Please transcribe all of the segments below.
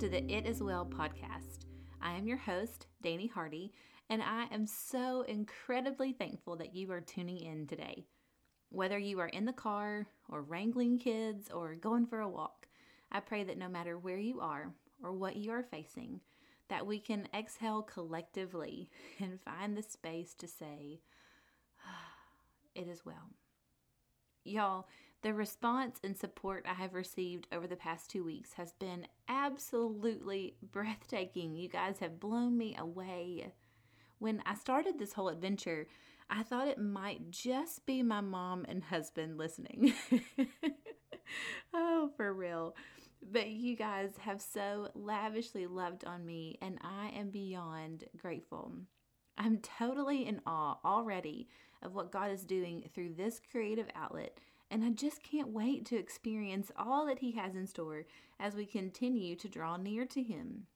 to the It Is Well podcast. I am your host, Dani Hardy, and I am so incredibly thankful that you are tuning in today. Whether you are in the car, or wrangling kids, or going for a walk, I pray that no matter where you are or what you are facing, that we can exhale collectively and find the space to say, ah, It is well. Y'all, the response and support I have received over the past two weeks has been absolutely breathtaking. You guys have blown me away. When I started this whole adventure, I thought it might just be my mom and husband listening. oh, for real. But you guys have so lavishly loved on me, and I am beyond grateful. I'm totally in awe already of what God is doing through this creative outlet, and I just can't wait to experience all that He has in store as we continue to draw near to Him.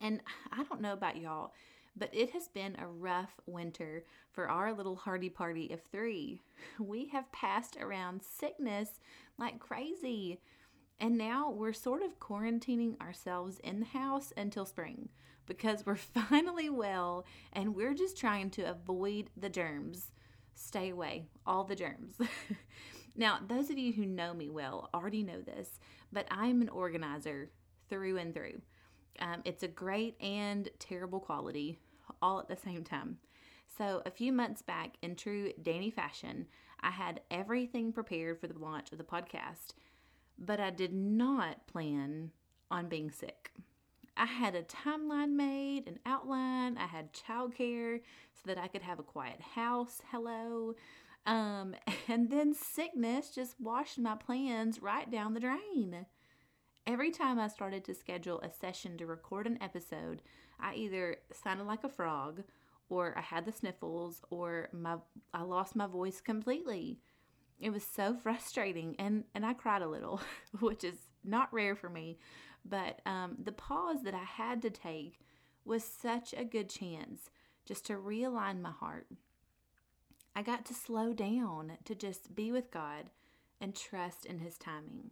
And I don't know about y'all, but it has been a rough winter for our little hardy party of three. We have passed around sickness like crazy. And now we're sort of quarantining ourselves in the house until spring because we're finally well and we're just trying to avoid the germs. Stay away, all the germs. now, those of you who know me well already know this, but I'm an organizer through and through. Um, it's a great and terrible quality all at the same time. So, a few months back, in true Dani fashion, I had everything prepared for the launch of the podcast, but I did not plan on being sick. I had a timeline made, an outline, I had childcare so that I could have a quiet house. Hello. Um, and then sickness just washed my plans right down the drain. Every time I started to schedule a session to record an episode, I either sounded like a frog, or I had the sniffles, or my I lost my voice completely. It was so frustrating, and and I cried a little, which is not rare for me. But um, the pause that I had to take was such a good chance just to realign my heart. I got to slow down to just be with God and trust in His timing.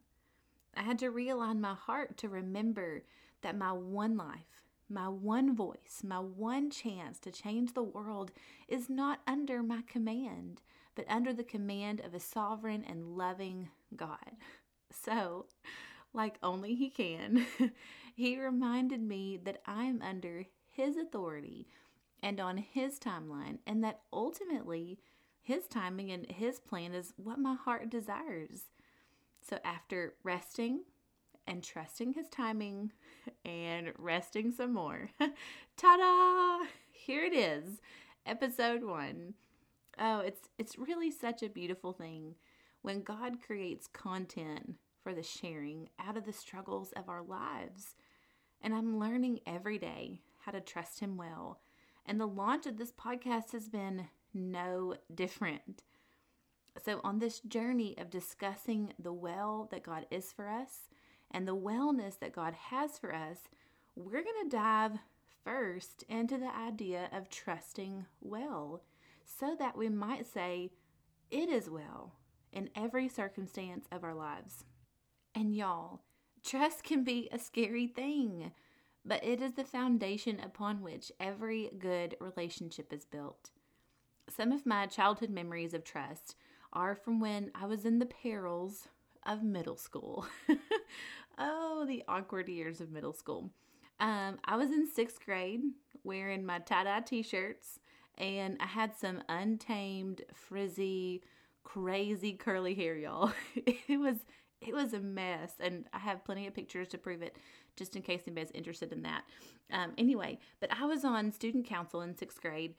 I had to realign my heart to remember that my one life, my one voice, my one chance to change the world is not under my command, but under the command of a sovereign and loving God. So, like only He can, He reminded me that I am under His authority and on His timeline, and that ultimately His timing and His plan is what my heart desires. So after resting and trusting his timing and resting some more, ta da! Here it is, episode one. Oh, it's it's really such a beautiful thing when God creates content for the sharing out of the struggles of our lives. And I'm learning every day how to trust him well. And the launch of this podcast has been no different. So, on this journey of discussing the well that God is for us and the wellness that God has for us, we're going to dive first into the idea of trusting well so that we might say, It is well in every circumstance of our lives. And y'all, trust can be a scary thing, but it is the foundation upon which every good relationship is built. Some of my childhood memories of trust are from when I was in the perils of middle school. oh, the awkward years of middle school. Um, I was in sixth grade wearing my tie dye t shirts, and I had some untamed, frizzy, crazy curly hair, y'all. it was it was a mess, and I have plenty of pictures to prove it, just in case anybody's interested in that. Um, anyway, but I was on student council in sixth grade,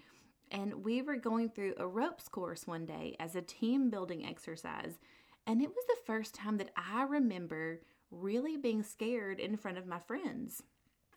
and we were going through a ropes course one day as a team building exercise. And it was the first time that I remember really being scared in front of my friends.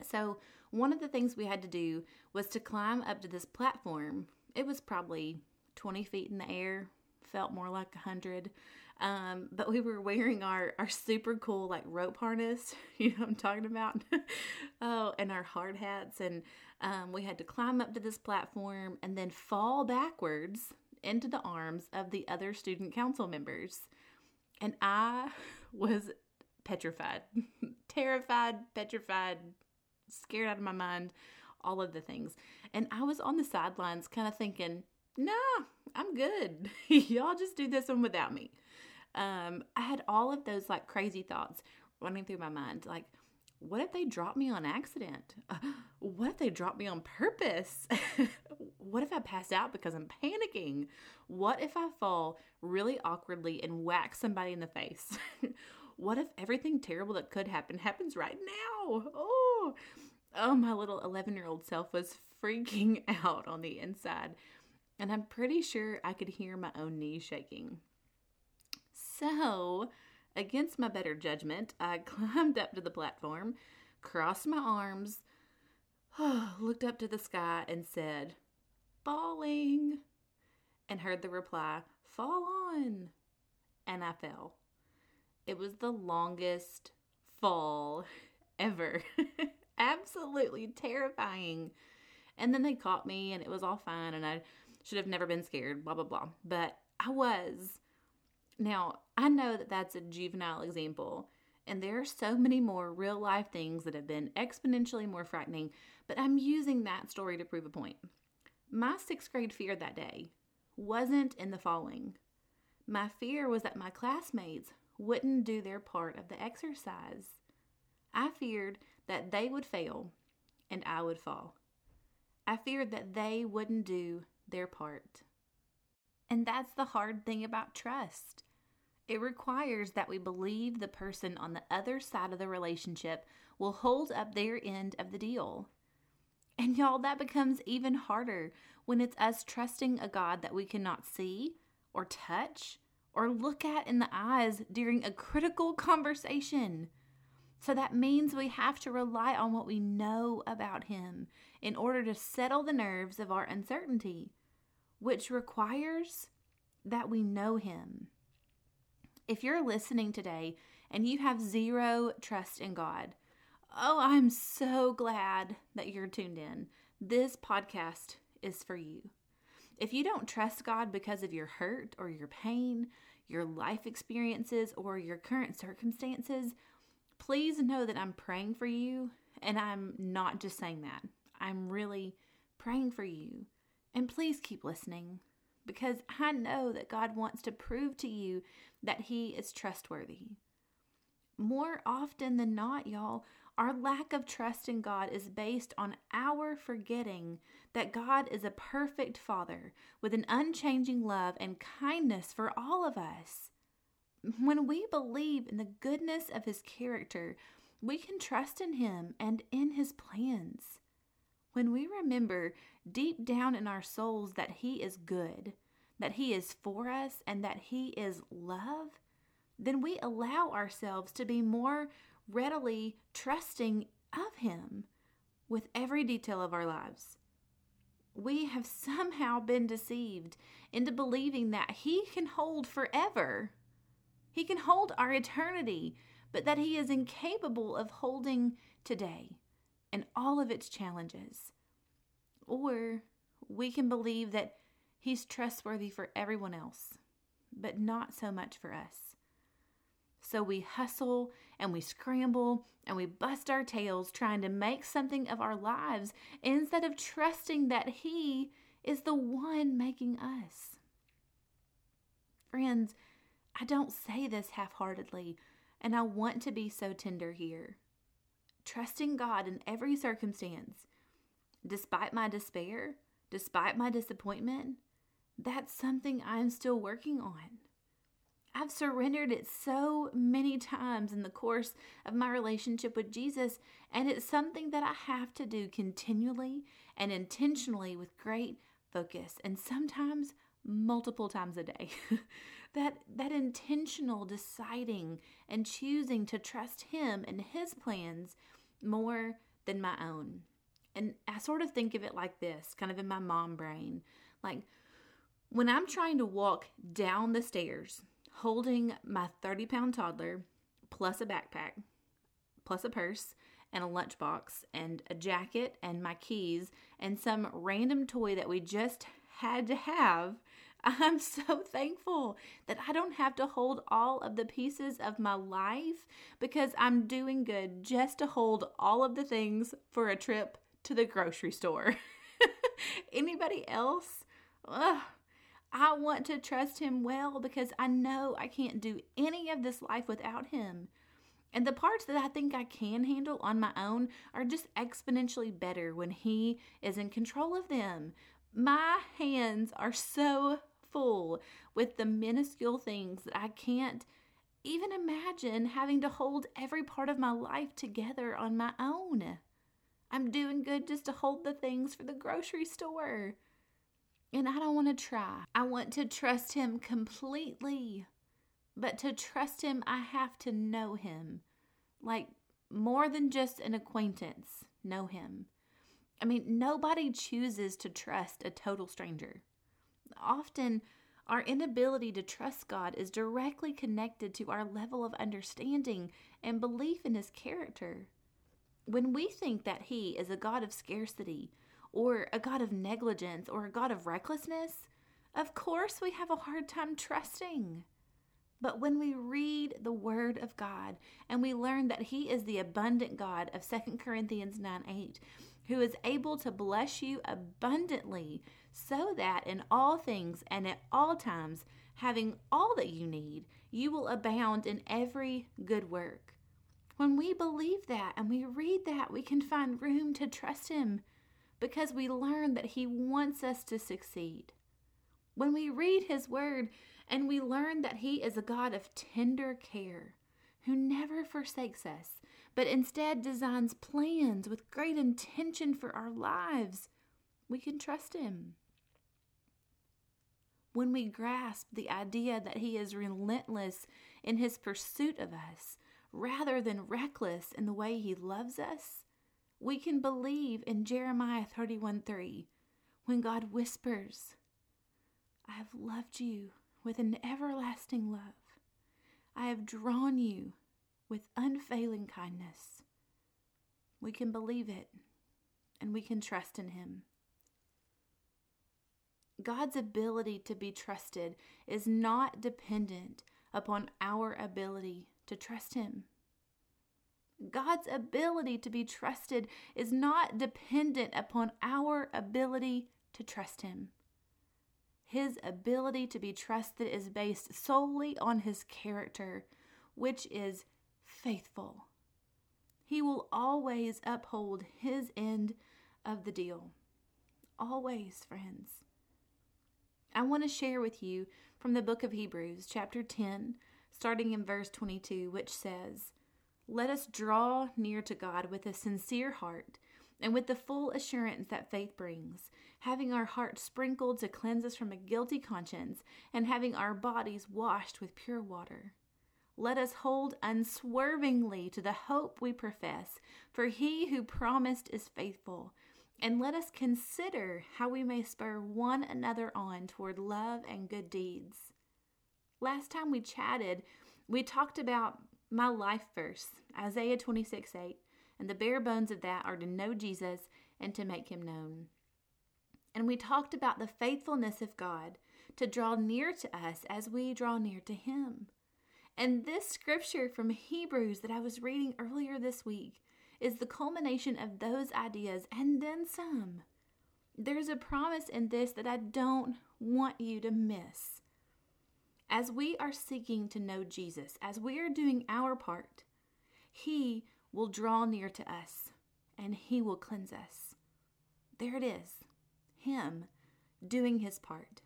So, one of the things we had to do was to climb up to this platform. It was probably 20 feet in the air, felt more like 100. Um, but we were wearing our, our super cool, like rope harness, you know what I'm talking about? oh, and our hard hats. And um, we had to climb up to this platform and then fall backwards into the arms of the other student council members. And I was petrified, terrified, petrified, scared out of my mind, all of the things. And I was on the sidelines kind of thinking, nah, I'm good. Y'all just do this one without me. Um, I had all of those like crazy thoughts running through my mind. Like, what if they drop me on accident? What if they drop me on purpose? what if I pass out because I'm panicking? What if I fall really awkwardly and whack somebody in the face? what if everything terrible that could happen happens right now? Oh, oh, my little 11 year old self was freaking out on the inside. And I'm pretty sure I could hear my own knees shaking. So, against my better judgment, I climbed up to the platform, crossed my arms, looked up to the sky, and said, Falling, and heard the reply, Fall on. And I fell. It was the longest fall ever. Absolutely terrifying. And then they caught me, and it was all fine, and I should have never been scared, blah, blah, blah. But I was. Now, I know that that's a juvenile example, and there are so many more real life things that have been exponentially more frightening, but I'm using that story to prove a point. My sixth grade fear that day wasn't in the falling. My fear was that my classmates wouldn't do their part of the exercise. I feared that they would fail and I would fall. I feared that they wouldn't do their part. And that's the hard thing about trust. It requires that we believe the person on the other side of the relationship will hold up their end of the deal. And y'all, that becomes even harder when it's us trusting a God that we cannot see or touch or look at in the eyes during a critical conversation. So that means we have to rely on what we know about Him in order to settle the nerves of our uncertainty, which requires that we know Him. If you're listening today and you have zero trust in God, oh, I'm so glad that you're tuned in. This podcast is for you. If you don't trust God because of your hurt or your pain, your life experiences, or your current circumstances, please know that I'm praying for you. And I'm not just saying that, I'm really praying for you. And please keep listening because I know that God wants to prove to you that He is trustworthy. More often than not, y'all, our lack of trust in God is based on our forgetting that God is a perfect Father with an unchanging love and kindness for all of us. When we believe in the goodness of His character, we can trust in Him and in His plans. When we remember deep down in our souls that He is good, that He is for us, and that He is love, then we allow ourselves to be more readily trusting of Him with every detail of our lives. We have somehow been deceived into believing that He can hold forever. He can hold our eternity, but that He is incapable of holding today and all of its challenges. Or we can believe that He's trustworthy for everyone else, but not so much for us. So we hustle and we scramble and we bust our tails trying to make something of our lives instead of trusting that He is the one making us. Friends, I don't say this half heartedly, and I want to be so tender here. Trusting God in every circumstance, despite my despair, despite my disappointment, that's something I'm still working on. I've surrendered it so many times in the course of my relationship with Jesus, and it's something that I have to do continually and intentionally with great focus, and sometimes multiple times a day. that that intentional deciding and choosing to trust him and his plans more than my own. And I sort of think of it like this, kind of in my mom brain. Like when I'm trying to walk down the stairs holding my 30 pound toddler, plus a backpack, plus a purse, and a lunchbox, and a jacket, and my keys, and some random toy that we just had to have, I'm so thankful that I don't have to hold all of the pieces of my life because I'm doing good just to hold all of the things for a trip to the grocery store. Anybody else? Ugh. I want to trust him well because I know I can't do any of this life without him. And the parts that I think I can handle on my own are just exponentially better when he is in control of them. My hands are so with the minuscule things that I can't even imagine having to hold every part of my life together on my own. I'm doing good just to hold the things for the grocery store. And I don't want to try. I want to trust Him completely. But to trust Him, I have to know Him. Like more than just an acquaintance, know Him. I mean, nobody chooses to trust a total stranger. Often, our inability to trust God is directly connected to our level of understanding and belief in His character. When we think that He is a God of scarcity, or a God of negligence, or a God of recklessness, of course we have a hard time trusting. But when we read the Word of God and we learn that He is the abundant God of 2 Corinthians 9 8, who is able to bless you abundantly, so that in all things and at all times, having all that you need, you will abound in every good work. When we believe that and we read that, we can find room to trust Him because we learn that He wants us to succeed. When we read His Word and we learn that He is a God of tender care who never forsakes us, but instead designs plans with great intention for our lives, we can trust Him. When we grasp the idea that He is relentless in His pursuit of us, rather than reckless in the way He loves us, we can believe in Jeremiah 31 3 when God whispers, I have loved you with an everlasting love. I have drawn you with unfailing kindness. We can believe it and we can trust in Him. God's ability to be trusted is not dependent upon our ability to trust Him. God's ability to be trusted is not dependent upon our ability to trust Him. His ability to be trusted is based solely on His character, which is faithful. He will always uphold His end of the deal. Always, friends. I want to share with you from the book of Hebrews, chapter 10, starting in verse 22, which says, Let us draw near to God with a sincere heart and with the full assurance that faith brings, having our hearts sprinkled to cleanse us from a guilty conscience, and having our bodies washed with pure water. Let us hold unswervingly to the hope we profess, for he who promised is faithful. And let us consider how we may spur one another on toward love and good deeds. Last time we chatted, we talked about my life verse, Isaiah 26 8, and the bare bones of that are to know Jesus and to make him known. And we talked about the faithfulness of God to draw near to us as we draw near to him. And this scripture from Hebrews that I was reading earlier this week is the culmination of those ideas and then some. There's a promise in this that I don't want you to miss. As we are seeking to know Jesus, as we are doing our part, He will draw near to us and He will cleanse us. There it is, Him doing His part.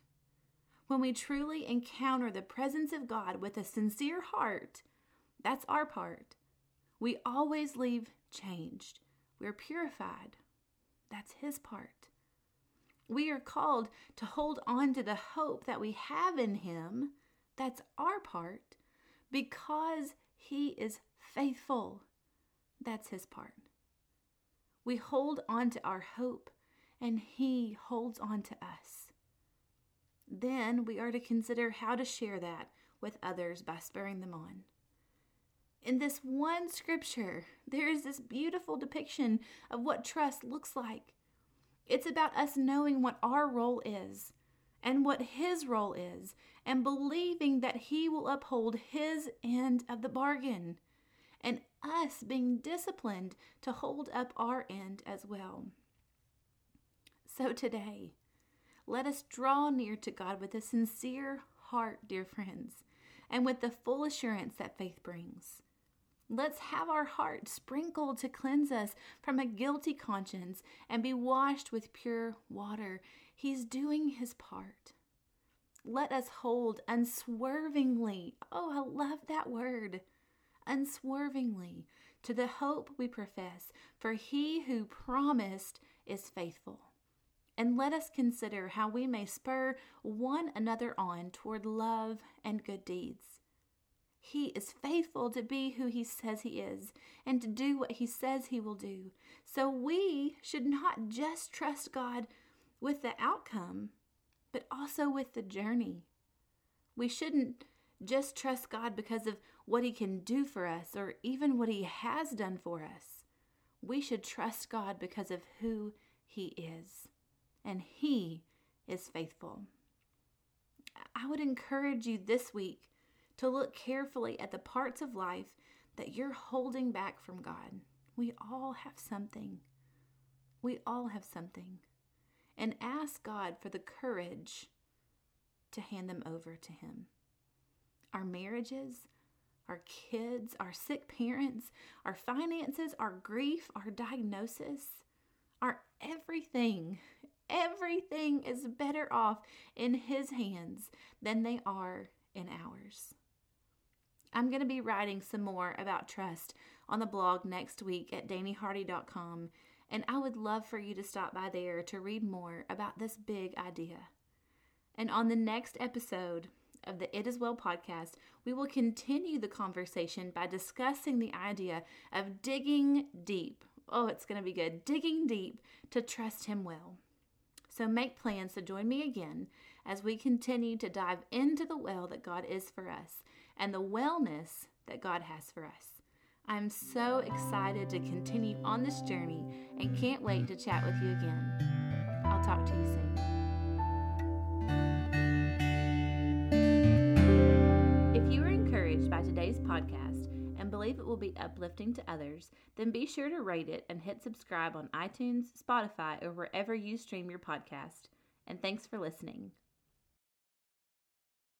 When we truly encounter the presence of God with a sincere heart, that's our part. We always leave changed. We're purified. That's His part. We are called to hold on to the hope that we have in Him. That's our part because He is faithful. That's His part. We hold on to our hope and He holds on to us. Then we are to consider how to share that with others by spurring them on. In this one scripture, there is this beautiful depiction of what trust looks like. It's about us knowing what our role is and what His role is, and believing that He will uphold His end of the bargain, and us being disciplined to hold up our end as well. So today, let us draw near to God with a sincere heart, dear friends, and with the full assurance that faith brings. Let's have our hearts sprinkled to cleanse us from a guilty conscience and be washed with pure water. He's doing his part. Let us hold unswervingly, oh, I love that word, unswervingly to the hope we profess, for he who promised is faithful. And let us consider how we may spur one another on toward love and good deeds. He is faithful to be who he says he is and to do what he says he will do. So we should not just trust God with the outcome, but also with the journey. We shouldn't just trust God because of what he can do for us or even what he has done for us. We should trust God because of who he is, and he is faithful. I would encourage you this week to look carefully at the parts of life that you're holding back from God. We all have something. We all have something. And ask God for the courage to hand them over to Him. Our marriages, our kids, our sick parents, our finances, our grief, our diagnosis, our everything, everything is better off in His hands than they are in ours. I'm going to be writing some more about trust on the blog next week at danihardy.com, and I would love for you to stop by there to read more about this big idea. And on the next episode of the It Is Well podcast, we will continue the conversation by discussing the idea of digging deep. Oh, it's going to be good. Digging deep to trust Him well. So make plans to join me again as we continue to dive into the well that God is for us and the wellness that God has for us. I'm so excited to continue on this journey and can't wait to chat with you again. I'll talk to you soon. Believe it will be uplifting to others, then be sure to rate it and hit subscribe on iTunes, Spotify, or wherever you stream your podcast. And thanks for listening.